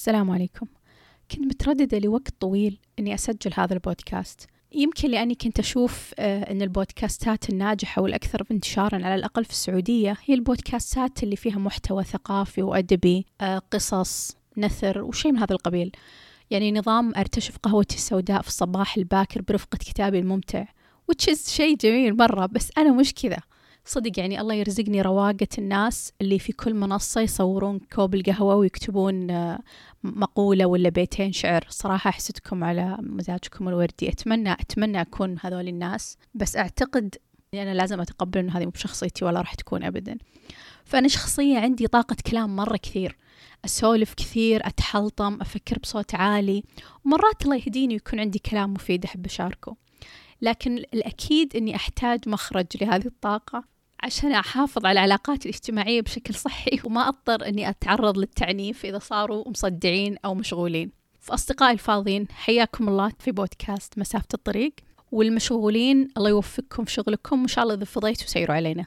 السلام عليكم. كنت مترددة لوقت طويل أني أسجل هذا البودكاست. يمكن لأني كنت أشوف آه، أن البودكاستات الناجحة والأكثر انتشارا على الأقل في السعودية هي البودكاستات اللي فيها محتوى ثقافي وأدبي آه، قصص نثر وشيء من هذا القبيل. يعني نظام أرتشف قهوتي السوداء في الصباح الباكر برفقة كتابي الممتع وتشز شيء جميل مرة بس أنا مش كذا. صدق يعني الله يرزقني رواقة الناس اللي في كل منصة يصورون كوب القهوة ويكتبون آه، مقولة ولا بيتين شعر. صراحة أحسدكم على مزاجكم الوردي. أتمنى أتمنى أكون هذول الناس. بس أعتقد أني أنا لازم أتقبل أن هذه مو بشخصيتي ولا راح تكون أبدا. فأنا شخصية عندي طاقة كلام مرة كثير. أسولف كثير أتحلطم أفكر بصوت عالي. ومرات الله يهديني ويكون عندي كلام مفيد أحب أشاركه. لكن الأكيد أني أحتاج مخرج لهذه الطاقة عشان أحافظ على العلاقات الاجتماعية بشكل صحي وما أضطر أني أتعرض للتعنيف إذا صاروا مصدعين أو مشغولين. فأصدقائي الفاضيين حياكم الله في بودكاست مسافة الطريق والمشغولين الله يوفقكم في شغلكم وإن شاء الله إذا فضيتوا سيروا علينا.